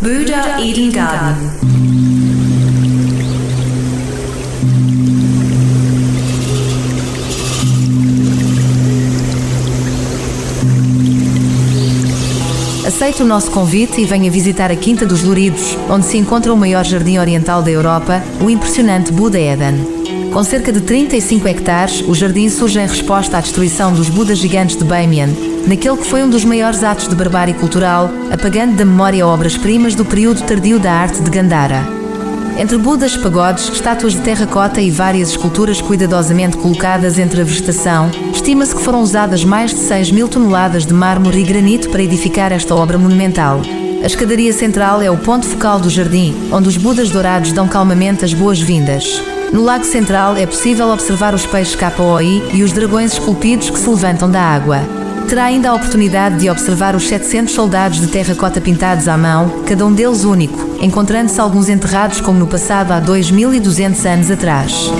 Buddha Eden Garden. Aceite o nosso convite e venha visitar a Quinta dos Louridos, onde se encontra o maior jardim oriental da Europa, o impressionante Buda Eden. Com cerca de 35 hectares, o jardim surge em resposta à destruição dos Budas gigantes de Bamiyan, naquele que foi um dos maiores atos de barbárie cultural, apagando da memória obras-primas do período tardio da arte de Gandhara. Entre Budas, pagodes, estátuas de terracota e várias esculturas cuidadosamente colocadas entre a vegetação, estima-se que foram usadas mais de 6 mil toneladas de mármore e granito para edificar esta obra monumental. A escadaria central é o ponto focal do jardim, onde os Budas dourados dão calmamente as boas-vindas. No Lago Central é possível observar os peixes KOI e os dragões esculpidos que se levantam da água. Terá ainda a oportunidade de observar os 700 soldados de terracota pintados à mão, cada um deles único, encontrando-se alguns enterrados como no passado há 2200 anos atrás.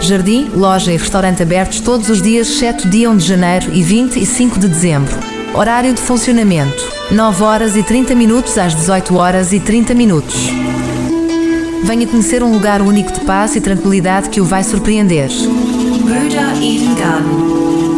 Jardim, loja e restaurante abertos todos os dias, exceto dia 1 de janeiro e 25 de dezembro. Horário de funcionamento: 9 horas e 30 minutos às 18 horas e 30 minutos. Venha conhecer um lugar único de paz e tranquilidade que o vai surpreender. Eden Garden.